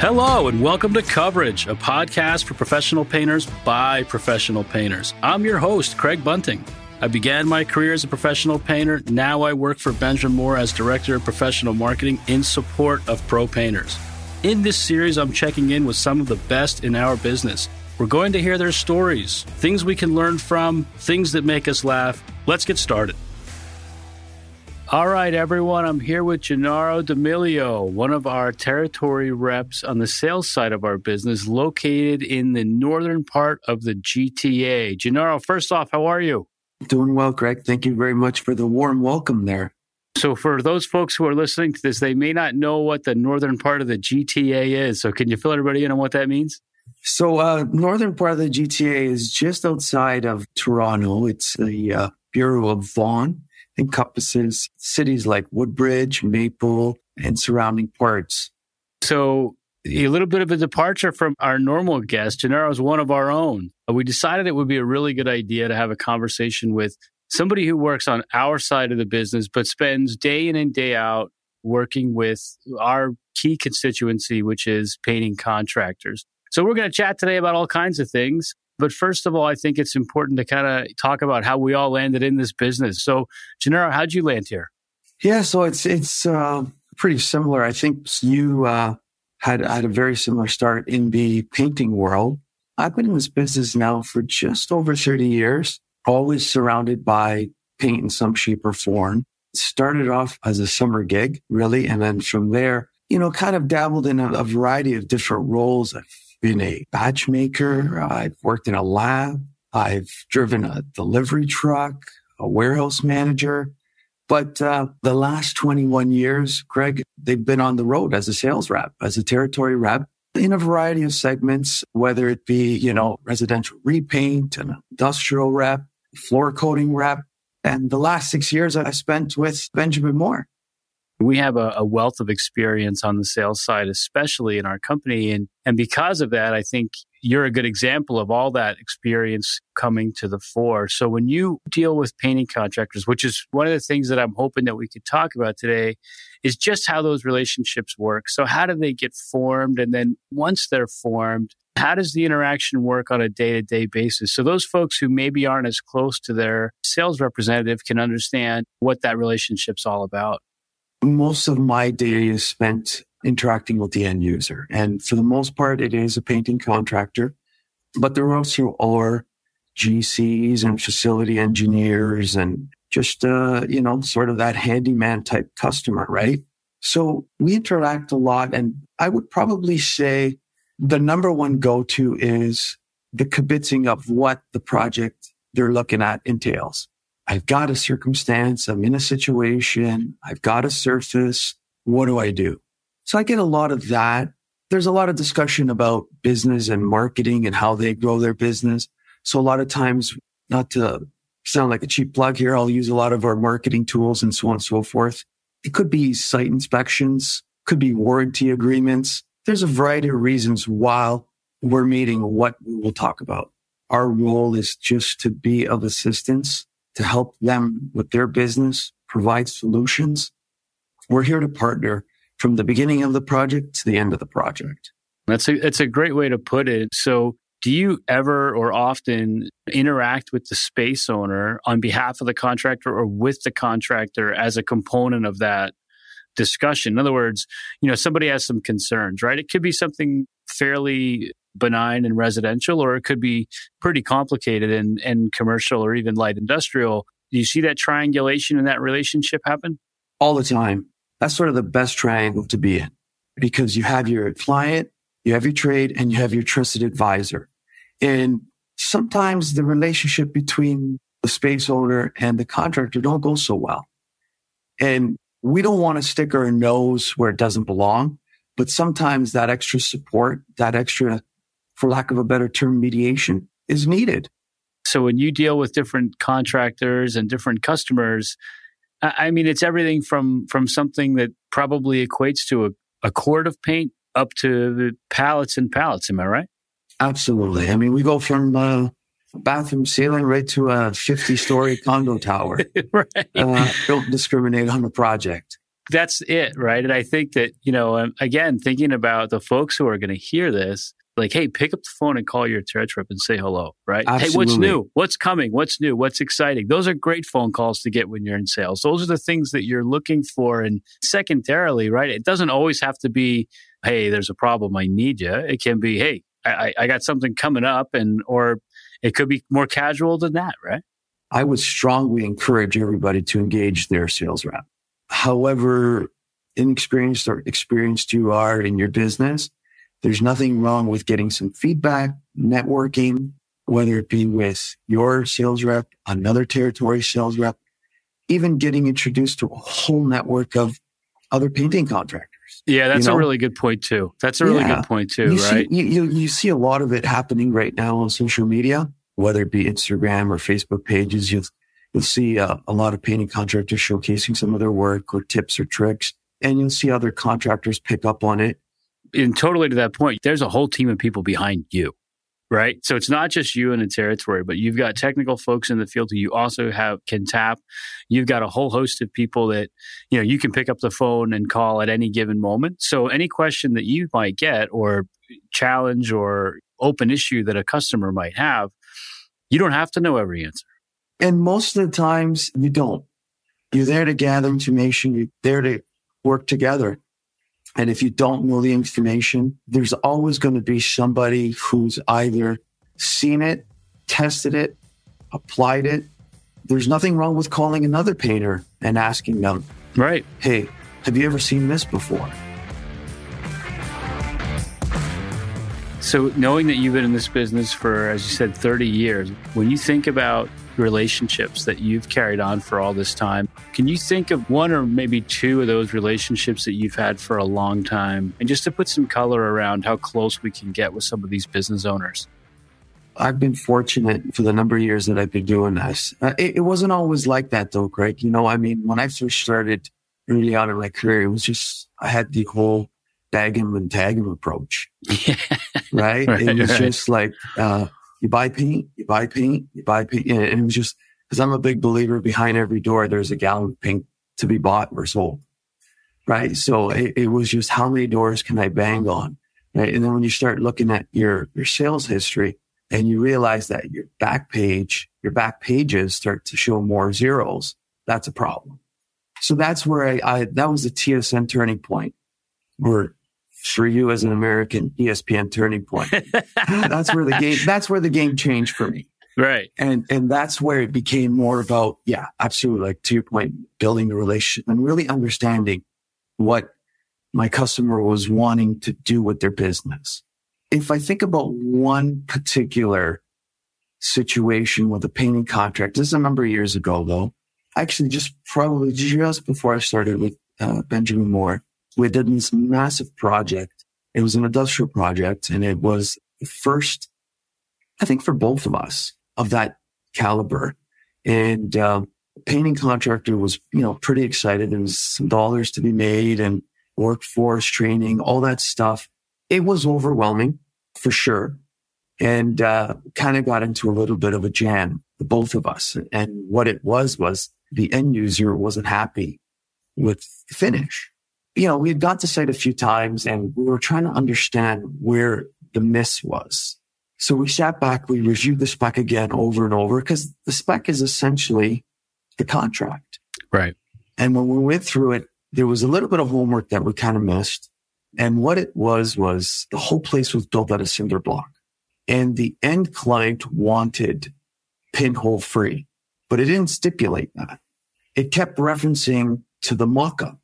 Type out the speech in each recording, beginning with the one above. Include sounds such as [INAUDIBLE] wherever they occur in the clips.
Hello, and welcome to Coverage, a podcast for professional painters by professional painters. I'm your host, Craig Bunting. I began my career as a professional painter. Now I work for Benjamin Moore as Director of Professional Marketing in support of pro painters. In this series, I'm checking in with some of the best in our business. We're going to hear their stories, things we can learn from, things that make us laugh. Let's get started. All right, everyone. I'm here with Gennaro D'Amelio, one of our territory reps on the sales side of our business, located in the northern part of the GTA. Gennaro, first off, how are you? Doing well, Greg. Thank you very much for the warm welcome there. So, for those folks who are listening to this, they may not know what the northern part of the GTA is. So, can you fill everybody in on what that means? So, uh, northern part of the GTA is just outside of Toronto. It's the uh, Bureau of Vaughan encompasses cities like Woodbridge, Maple, and surrounding parts. So, a little bit of a departure from our normal guest. Gennaro is one of our own. Uh, we decided it would be a really good idea to have a conversation with somebody who works on our side of the business, but spends day in and day out working with our key constituency, which is painting contractors. So, we're going to chat today about all kinds of things. But first of all, I think it's important to kind of talk about how we all landed in this business. So, Gennaro, how'd you land here? Yeah, so it's it's uh, pretty similar. I think you uh, had had a very similar start in the painting world. I've been in this business now for just over thirty years, always surrounded by paint in some shape or form. Started off as a summer gig, really, and then from there, you know, kind of dabbled in a, a variety of different roles. I've been a batch maker. I've worked in a lab. I've driven a delivery truck, a warehouse manager. But uh, the last 21 years, Greg, they've been on the road as a sales rep, as a territory rep in a variety of segments, whether it be, you know, residential repaint, an industrial rep, floor coating rep. And the last six years I spent with Benjamin Moore we have a, a, wealth of experience on the sales side, especially in our company. And, and because of that, I think you're a good example of all that experience coming to the fore. So when you deal with painting contractors, which is one of the things that I'm hoping that we could talk about today, is just how those relationships work. So how do they get formed? And then once they're formed, how does the interaction work on a day to day basis? So those folks who maybe aren't as close to their sales representative can understand what that relationship's all about most of my day is spent interacting with the end user. And for the most part, it is a painting contractor, but there also are GCs and facility engineers and just, uh, you know, sort of that handyman type customer, right? So we interact a lot. And I would probably say the number one go to is the kibitzing of what the project they're looking at entails. I've got a circumstance. I'm in a situation. I've got a surface. What do I do? So I get a lot of that. There's a lot of discussion about business and marketing and how they grow their business. So a lot of times, not to sound like a cheap plug here, I'll use a lot of our marketing tools and so on and so forth. It could be site inspections, could be warranty agreements. There's a variety of reasons while we're meeting what we will talk about. Our role is just to be of assistance to help them with their business, provide solutions. We're here to partner from the beginning of the project to the end of the project. That's a, that's a great way to put it. So do you ever or often interact with the space owner on behalf of the contractor or with the contractor as a component of that discussion? In other words, you know, somebody has some concerns, right? It could be something fairly benign and residential, or it could be pretty complicated and, and commercial or even light industrial. Do you see that triangulation and that relationship happen? All the time. That's sort of the best triangle to be in because you have your client, you have your trade, and you have your trusted advisor. And sometimes the relationship between the space owner and the contractor don't go so well. And we don't want to stick our nose where it doesn't belong, but sometimes that extra support, that extra for lack of a better term, mediation is needed. So when you deal with different contractors and different customers, I mean, it's everything from from something that probably equates to a, a quart of paint up to pallets and pallets. Am I right? Absolutely. I mean, we go from uh, bathroom ceiling right to a 50 story condo tower. [LAUGHS] right. Uh, don't discriminate on the project. that's it, right? And I think that, you know, um, again, thinking about the folks who are going to hear this, like, hey, pick up the phone and call your church rep and say hello, right? Absolutely. Hey, what's new? What's coming? What's new? What's exciting? Those are great phone calls to get when you're in sales. Those are the things that you're looking for. And secondarily, right? It doesn't always have to be, hey, there's a problem. I need you. It can be, hey, I, I got something coming up and, or it could be more casual than that, right? I would strongly encourage everybody to engage their sales rep. However inexperienced or experienced you are in your business, there's nothing wrong with getting some feedback, networking, whether it be with your sales rep, another territory sales rep, even getting introduced to a whole network of other painting contractors. Yeah, that's You know? a really good point too. That's a really Yeah. good point too, you right? See, you, you, you see a lot of it happening right now on social media, whether it be Instagram or Facebook pages. You'll, you'll see uh, a lot of painting contractors showcasing some of their work or tips or tricks, and you'll see other contractors pick up on it. And totally to that point, there's a whole team of people behind you, right? So it's not just you in a territory, but you've got technical folks in the field who you also have can tap. You've got a whole host of people that you know you can pick up the phone and call at any given moment. So any question that you might get or challenge or open issue that a customer might have, you don't have to know every answer. And most of the times you don't. You're there to gather information. You're there to work together. And if you don't know the information, there's always going to be somebody who's either seen it, tested it, applied it. There's nothing wrong with calling another painter and asking them, Right. Hey, have you ever seen this before? So, knowing that you've been in this business for, as you said, 30 years, when you think about relationships that you've carried on for all this time, can you think of one or maybe two of those relationships that you've had for a long time? And just to put some color around how close we can get with some of these business owners. I've been fortunate for the number of years that I've been doing this. Uh, it, it wasn't always like that though, Greg. You know, I mean, when I first started early on in my career, it was just, I had the whole bag 'em and tag him approach, [LAUGHS] right? [LAUGHS] Right, it was right. just like, uh, you buy paint, you buy paint, you buy paint. And it was just, cause I'm a big believer behind every door, there's a gallon of paint to be bought or sold. Right. So it, it was just how many doors can I bang on? Right. And then when you start looking at your, your sales history and you realize that your back page, your back pages start to show more zeros, that's a problem. So that's where I, I that was the TSN turning point or for you as an American ESPN turning point. [LAUGHS] that's where the game, that's where the game changed for me. right. And, and that's where it became more about, yeah, absolutely. Like to your point, building the relationship and really understanding what my customer was wanting to do with their business. If I think about one particular situation with a painting contract, this is a number of years ago though, actually just probably just before I started with uh, Benjamin Moore, we did this massive project. It was an industrial project and it was the first, I think for both of us of that caliber. And, the painting contractor was, you know, pretty excited. There was some dollars to be made and workforce training, all that stuff. It was overwhelming for sure. And, uh, kind of got into a little bit of a jam, the both of us. And what it was, was the end user wasn't happy with the finish. You know, we had got to site a few times and we were trying to understand where the miss was. So we sat back, we reviewed the spec again over and over because the spec is essentially the contract. Right. And when we went through it, there was a little bit of homework that we kind of missed. And what it was, was the whole place was built out of cinder block and the end client wanted pinhole free, but it didn't stipulate that. It kept referencing to the mock-up.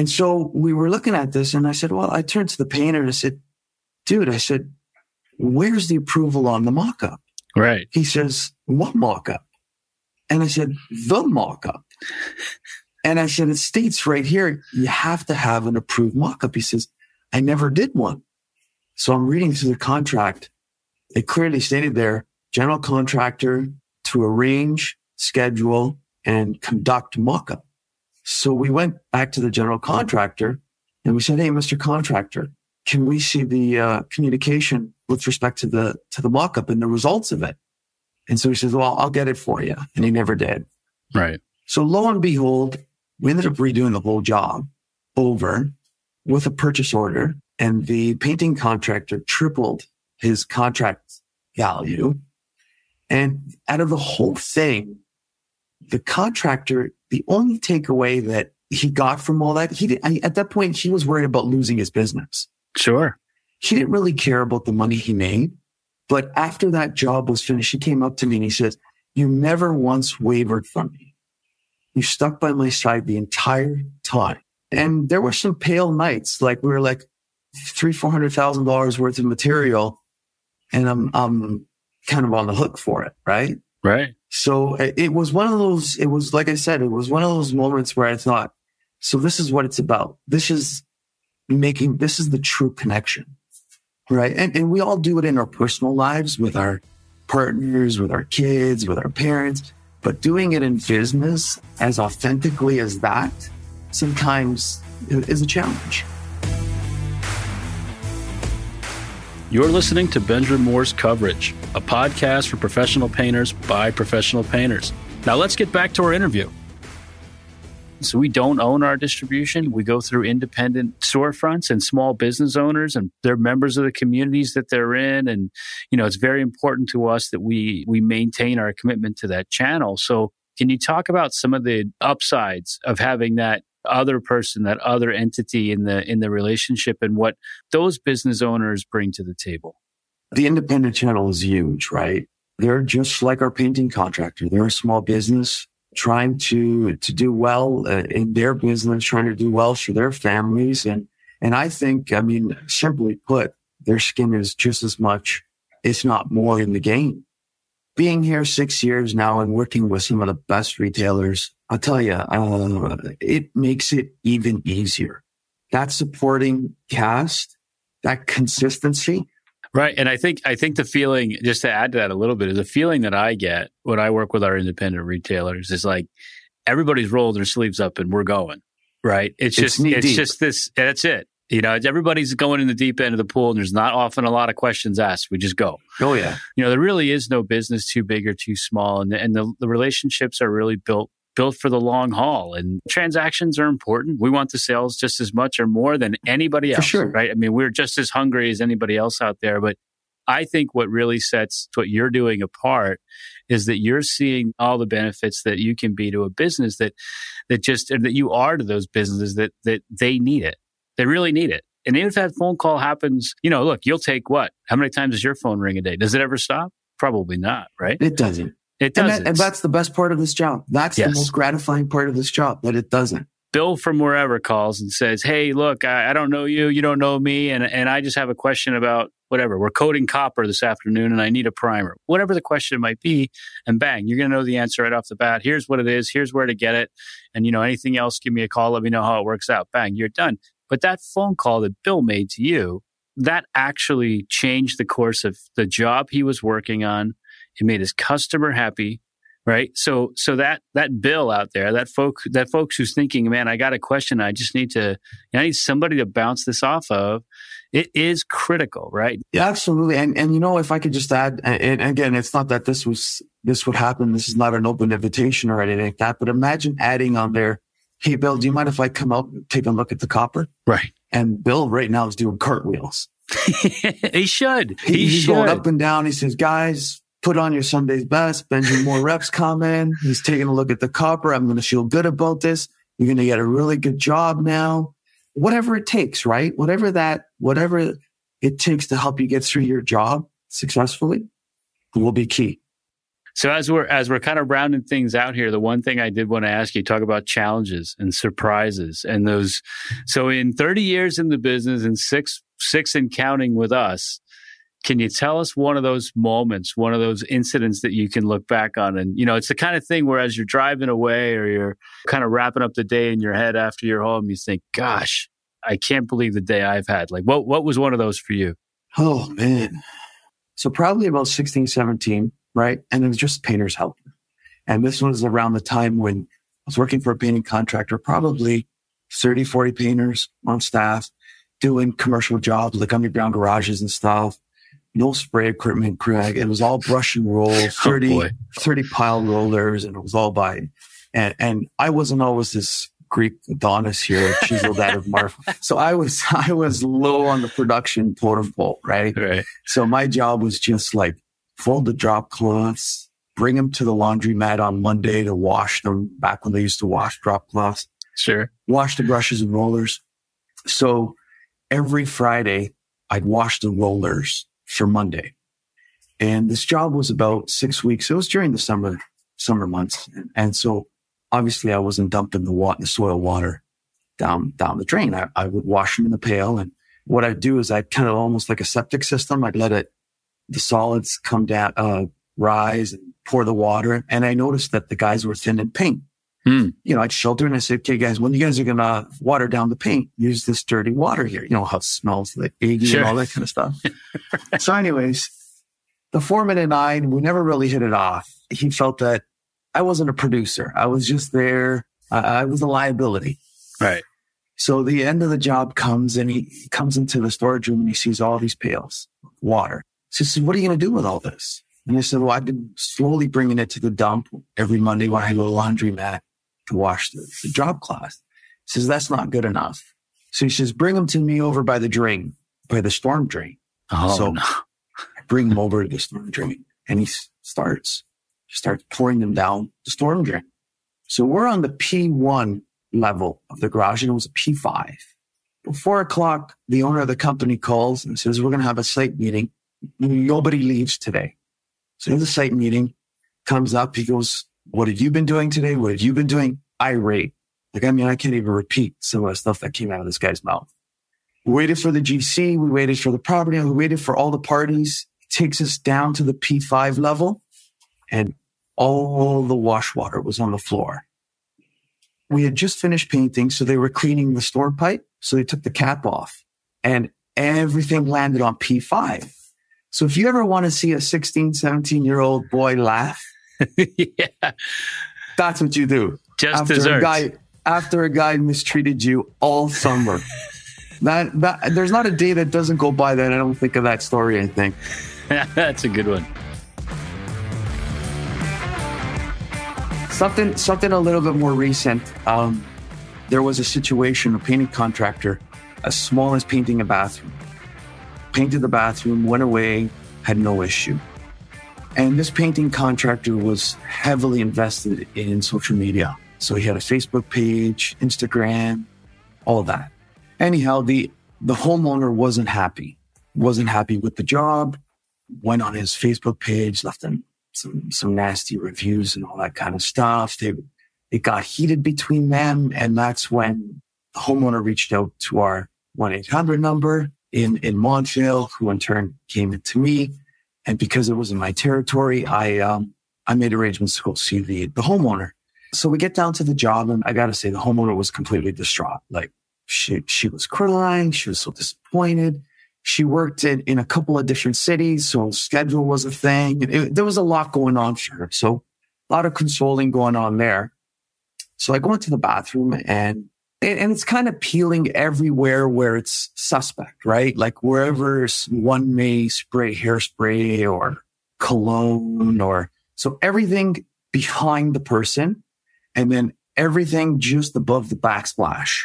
And so we were looking at this and I said, well, I turned to the painter and I said, dude, I said, where's the approval on the mock-up? Right. He says, what mock-up? And I said, the mock-up. And I said, it states right here, you have to have an approved mock-up. He says, I never did one. So I'm reading through the contract. It clearly stated there, general contractor to arrange, schedule, and conduct mock-up. So we went back to the general contractor and we said, Hey, Mr. Contractor, can we see the uh, communication with respect to the, to the mock-up and the results of it? And so he says, well, I'll get it for you. And he never did. Right. So lo and behold, We ended up redoing the whole job over with a purchase order and the painting contractor tripled his contract value. And out of the whole thing, the contractor, the only takeaway that he got from all that, he did, I, at that point, he was worried about losing his business. Sure. He didn't really care about the money he made. But after that job was finished, he came up to me and he says, you never once wavered from me. You stuck by my side the entire time. And there were some pale nights, like we were like three, four hundred thousand dollars worth of material, and I'm I'm kind of on the hook for it, right? Right. So it was one of those. It was like I said, it was one of those moments where I thought, so this is what it's about. This is making. This is the true connection, right? And and we all do it in our personal lives with our partners, with our kids, with our parents. But doing it in business as authentically as that sometimes is a challenge. You're listening to Benjamin Moore's Coverage, a podcast for professional painters by professional painters. Now let's get back to our interview. So we don't own our distribution. We go through independent storefronts and small business owners and they're members of the communities that they're in. And, you know, it's very important to us that we, we maintain our commitment to that channel. So can you talk about some of the upsides of having that other person, that other entity in the in the relationship and what those business owners bring to the table? The independent channel is huge, right? They're just like our painting contractor. They're a small business trying to to do well uh, in their business, trying to do well for their families and and I think, I mean, simply put, their skin is just as much, if not more in the game. Being here six years now and working with some of the best retailers I'll tell you, uh, it makes it even easier. That supporting cast, that consistency. Right. And I think, I think the feeling, just to add to that a little bit, is a feeling that I get when I work with our independent retailers is like everybody's rolled their sleeves up and we're going. Right. It's, it's just, it's deep. just this, that's it. You know, everybody's going in the deep end of the pool and there's not often a lot of questions asked. We just go. Oh, yeah. You know, there really is no business too big or too small. And the, and the, the relationships are really built built for the long haul and transactions are important. We want the sales just as much or more than anybody else. Sure. Right. I mean, we're just as hungry as anybody else out there. But I think what really sets what you're doing apart is that you're seeing all the benefits that you can be to a business that that just that you are to those businesses that that they need it. They really need it. And even if that phone call happens, you know, look, you'll take what? How many times does your phone ring a day? Does it ever stop? Probably not, right? It doesn't. It doesn't. And, that, and that's the best part of this job. That's yes. the most gratifying part of this job that it doesn't. Bill from wherever calls and says, Hey, look, I, I, don't know you. You don't know me. And, and I just have a question about whatever. We're coating copper this afternoon and I need a primer. Whatever the question might be. And bang, you're going to know the answer right off the bat. Here's what it is. Here's where to get it. And, you know, anything else, give me a call. Let me know how it works out. Bang, you're done. But that phone call that Bill made to you, that actually changed the course of the job he was working on. It made his customer happy right? So so that that bill out there that folk that folks who's thinking man i got a question i just need to i need somebody to bounce this off of it is critical right? Yeah absolutely. And and you know if i could just add and again it's not that this was this would happen this is not an open invitation or anything like that but imagine adding on there hey bill do you mind if i come out and take a look at the copper right and bill right now is doing cartwheels [LAUGHS] he should he, he's should. going up and down he says guys put on your Sunday's best. Benjamin Moore reps come in. He's taking a look at the copper. I'm going to feel good about this. You're going to get a really good job now. Whatever it takes, right? Whatever that, whatever it takes to help you get through your job successfully will be key. So as we're as we're kind of rounding things out here, the one thing I did want to ask you talk about challenges and surprises and those. So in 30 years in the business and six six in counting with us, can you tell us one of those moments, one of those incidents that you can look back on? And, you know, it's the kind of thing where as you're driving away or you're kind of wrapping up the day in your head after you're home, you think, gosh, I can't believe the day I've had. Like, what, what was one of those for you? Oh, man. So probably about 16, 17, right? And it was just painter's helper. And this was around the time when I was working for a painting contractor, probably 30, 40 painters on staff doing commercial jobs like underground garages and stuff no spray equipment, Craig. It was all brush and roll, [LAUGHS] 30, oh 30 pile rollers, and it was all by, and, and I wasn't always this Greek Adonis here, chiseled out of marble. [LAUGHS] So I was, [LAUGHS] I was low on the production totem pole, right? Right. So my job was just like fold the drop cloths, bring them to the laundromat on Monday to wash them back when they used to wash drop cloths, Sure. wash the brushes and rollers. So every Friday I'd wash the rollers for Monday. And this job was about six weeks. It was during the summer, summer months. And, so obviously I wasn't dumping the water, the soil water down, down the drain. I, I would wash them in the pail. And what I'd do is I'd kind of almost like a septic system. I'd let it, the solids come down, uh, rise and pour the water. And I noticed that the guys were thin in paint. Hmm. You know, I'd shelter and I said, okay, guys, when you guys are going to water down the paint, use this dirty water here. You know how it smells like eggy Sure. and all that kind of stuff. [LAUGHS] so anyways, the foreman and I, we never really hit it off. He felt that I wasn't a producer. I was just there. I, I was a liability. Right. So the end of the job comes and he he comes into the storage room and he sees all these pails of water. So he says, what are you going to do with all this? And I said, well, I've been slowly bringing it to the dump every Monday when I go to laundromat to wash the, the drop cloth. He says, that's not good enough. So he says, bring them to me over by the drain, by the storm drain. Oh, So- no. I [LAUGHS] bring them over to the storm drain and he starts, starts pouring them down the storm drain. So we're on the P1 level of the garage and it was a P5. At four o'clock, the owner of the company calls and says, we're going to have a site meeting. Nobody leaves today. So the site meeting comes up. He goes, what have you been doing today? What have you been doing? Irate. Like, I mean, I can't even repeat some of the stuff that came out of this guy's mouth. We waited for the GC. We waited for the property. We waited for all the parties. It takes us down to the P5 level and all the wash water was on the floor. We had just finished painting. So they were cleaning the storm pipe. So they took the cap off and everything landed on P5. So if you ever want to see a 16, 17 year old boy laugh, [LAUGHS] yeah. that's what you do Just after a guy after a guy mistreated you all summer. [LAUGHS] that that there's not a day that doesn't go by that I don't think of that story. I think. [LAUGHS] That's a good one. Something something a little bit more recent. Um, there was a situation, a painting contractor, as small as painting a bathroom. Painted the bathroom, went away, had no issue. And this painting contractor was heavily invested in social media. So he had a Facebook page, Instagram, all that. Anyhow, the the homeowner wasn't happy. Wasn't happy with the job. Went on his Facebook page, left him some some nasty reviews and all that kind of stuff. They it got heated between them, and that's when the homeowner reached out to our one eight hundred number in in Montvale, who in turn came to me. And because it was in my territory, I um I made arrangements to go see the the homeowner. So we get down to the job, and I gotta say, the homeowner was completely distraught. Like she she was crying, she was so disappointed. She worked in, in a couple of different cities, so schedule was a thing. It- there was a lot going on for her. So a lot of consoling going on there. So I go into the bathroom and and it's kind of peeling everywhere where it's suspect, right? Like wherever one may spray hairspray or cologne or so everything behind the person and then everything just above the backsplash.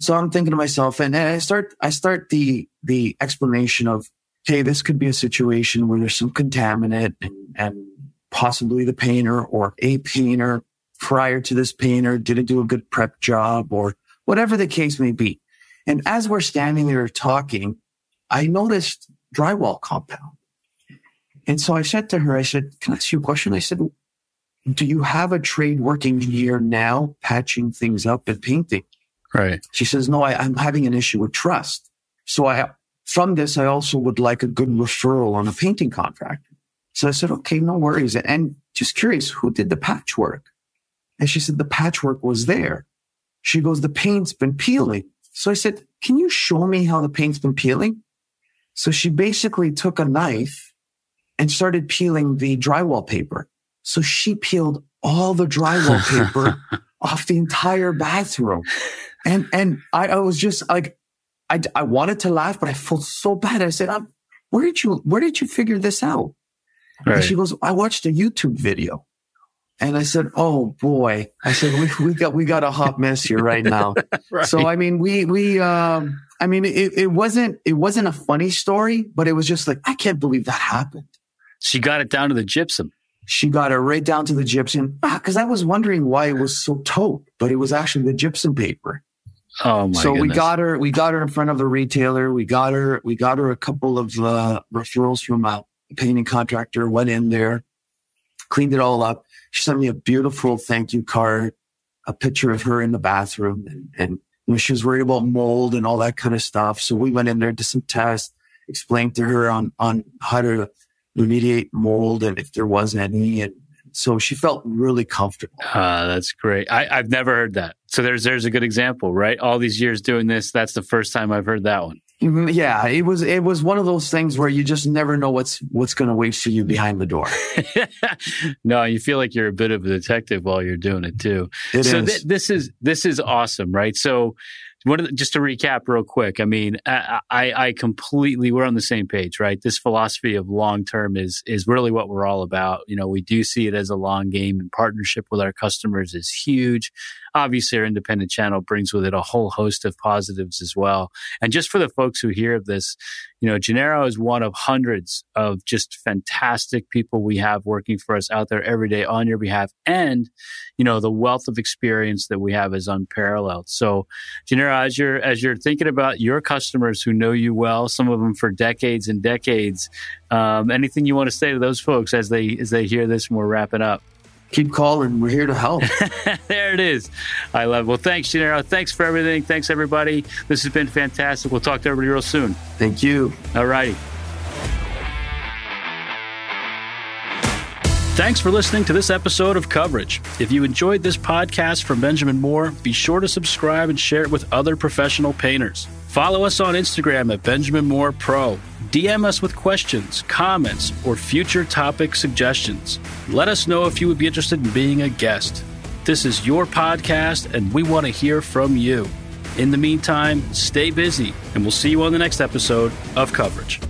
So I'm thinking to myself and I start, I start the, the explanation of, Hey, this could be a situation where there's some contaminant and, and possibly the painter or a painter prior to this painter didn't do a good prep job or whatever the case may be. And as we're standing there talking, I noticed drywall compound. And so I said to her, I said, can I ask you a question? I said, do you have a trade working here now, patching things up and painting? Right. She says, no, I, I'm having an issue with trust. So I, from this, I also would like a good referral on a painting contract. So I said, okay, no worries. And just curious, who did the patchwork? And she said, the patchwork was there. She goes, the paint's been peeling. So I said, can you show me how the paint's been peeling? So she basically took a knife and started peeling the drywall paper. So she peeled all the drywall [LAUGHS] paper off the entire bathroom. And, and I, I was just like, I, I wanted to laugh, but I felt so bad. I said, where did you, where did you figure this out? And she goes, I watched a YouTube video. And I said, "Oh boy!" I said, "We, we got we got a hot mess here right now." [LAUGHS] right. So I mean, we we um, I mean, it, it wasn't it wasn't a funny story, but it was just like I can't believe that happened. She got it down to the gypsum. She got it right down to the gypsum because ah, I was wondering why it was so taupe, but it was actually the gypsum paper. Oh my! So goodness. we got her. We got her in front of the retailer. We got her. We got her a couple of uh, referrals from a painting contractor. Went in there, cleaned it all up. She sent me a beautiful thank you card, a picture of her in the bathroom, and, and you know, she was worried about mold and all that kind of stuff. So we went in there, did some tests, explained to her on on how to remediate mold and if there was any, and so she felt really comfortable. Uh, that's great. I, I've never heard that. So there's there's a good example, right? All these years doing this, that's the first time I've heard that one. Yeah, it was it was one of those things where you just never know what's what's going to wait for you behind the door. [LAUGHS] no, you feel like you're a bit of a detective while you're doing it too. It so is. Th- this is this is awesome, right? So the, just to recap real quick, I mean, I, I, completely, we're on the same page, right? This philosophy of long term is, is really what we're all about. You know, we do see it as a long game and partnership with our customers is huge. Obviously, our independent channel brings with it a whole host of positives as well. And just for the folks who hear of this, you know, Gennaro is one of hundreds of just fantastic people we have working for us out there every day on your behalf. And, you know, the wealth of experience that we have is unparalleled. So, Gennaro, as you're, as you're thinking about your customers who know you well, some of them for decades and decades, um, anything you want to say to those folks as they, as they hear this and we're wrapping up? Keep calling. We're here to help. [LAUGHS] there it is. I love it. Well, thanks, Gennaro. Thanks for everything. Thanks, everybody. This has been fantastic. We'll talk to everybody real soon. Thank you. All righty. Thanks for listening to this episode of Coverage. If you enjoyed this podcast from Benjamin Moore, be sure to subscribe and share it with other professional painters. Follow us on Instagram at Benjamin Moore Pro. DM us with questions, comments, or future topic suggestions. Let us know if you would be interested in being a guest. This is your podcast, and we want to hear from you. In the meantime, stay busy, and we'll see you on the next episode of Coverage.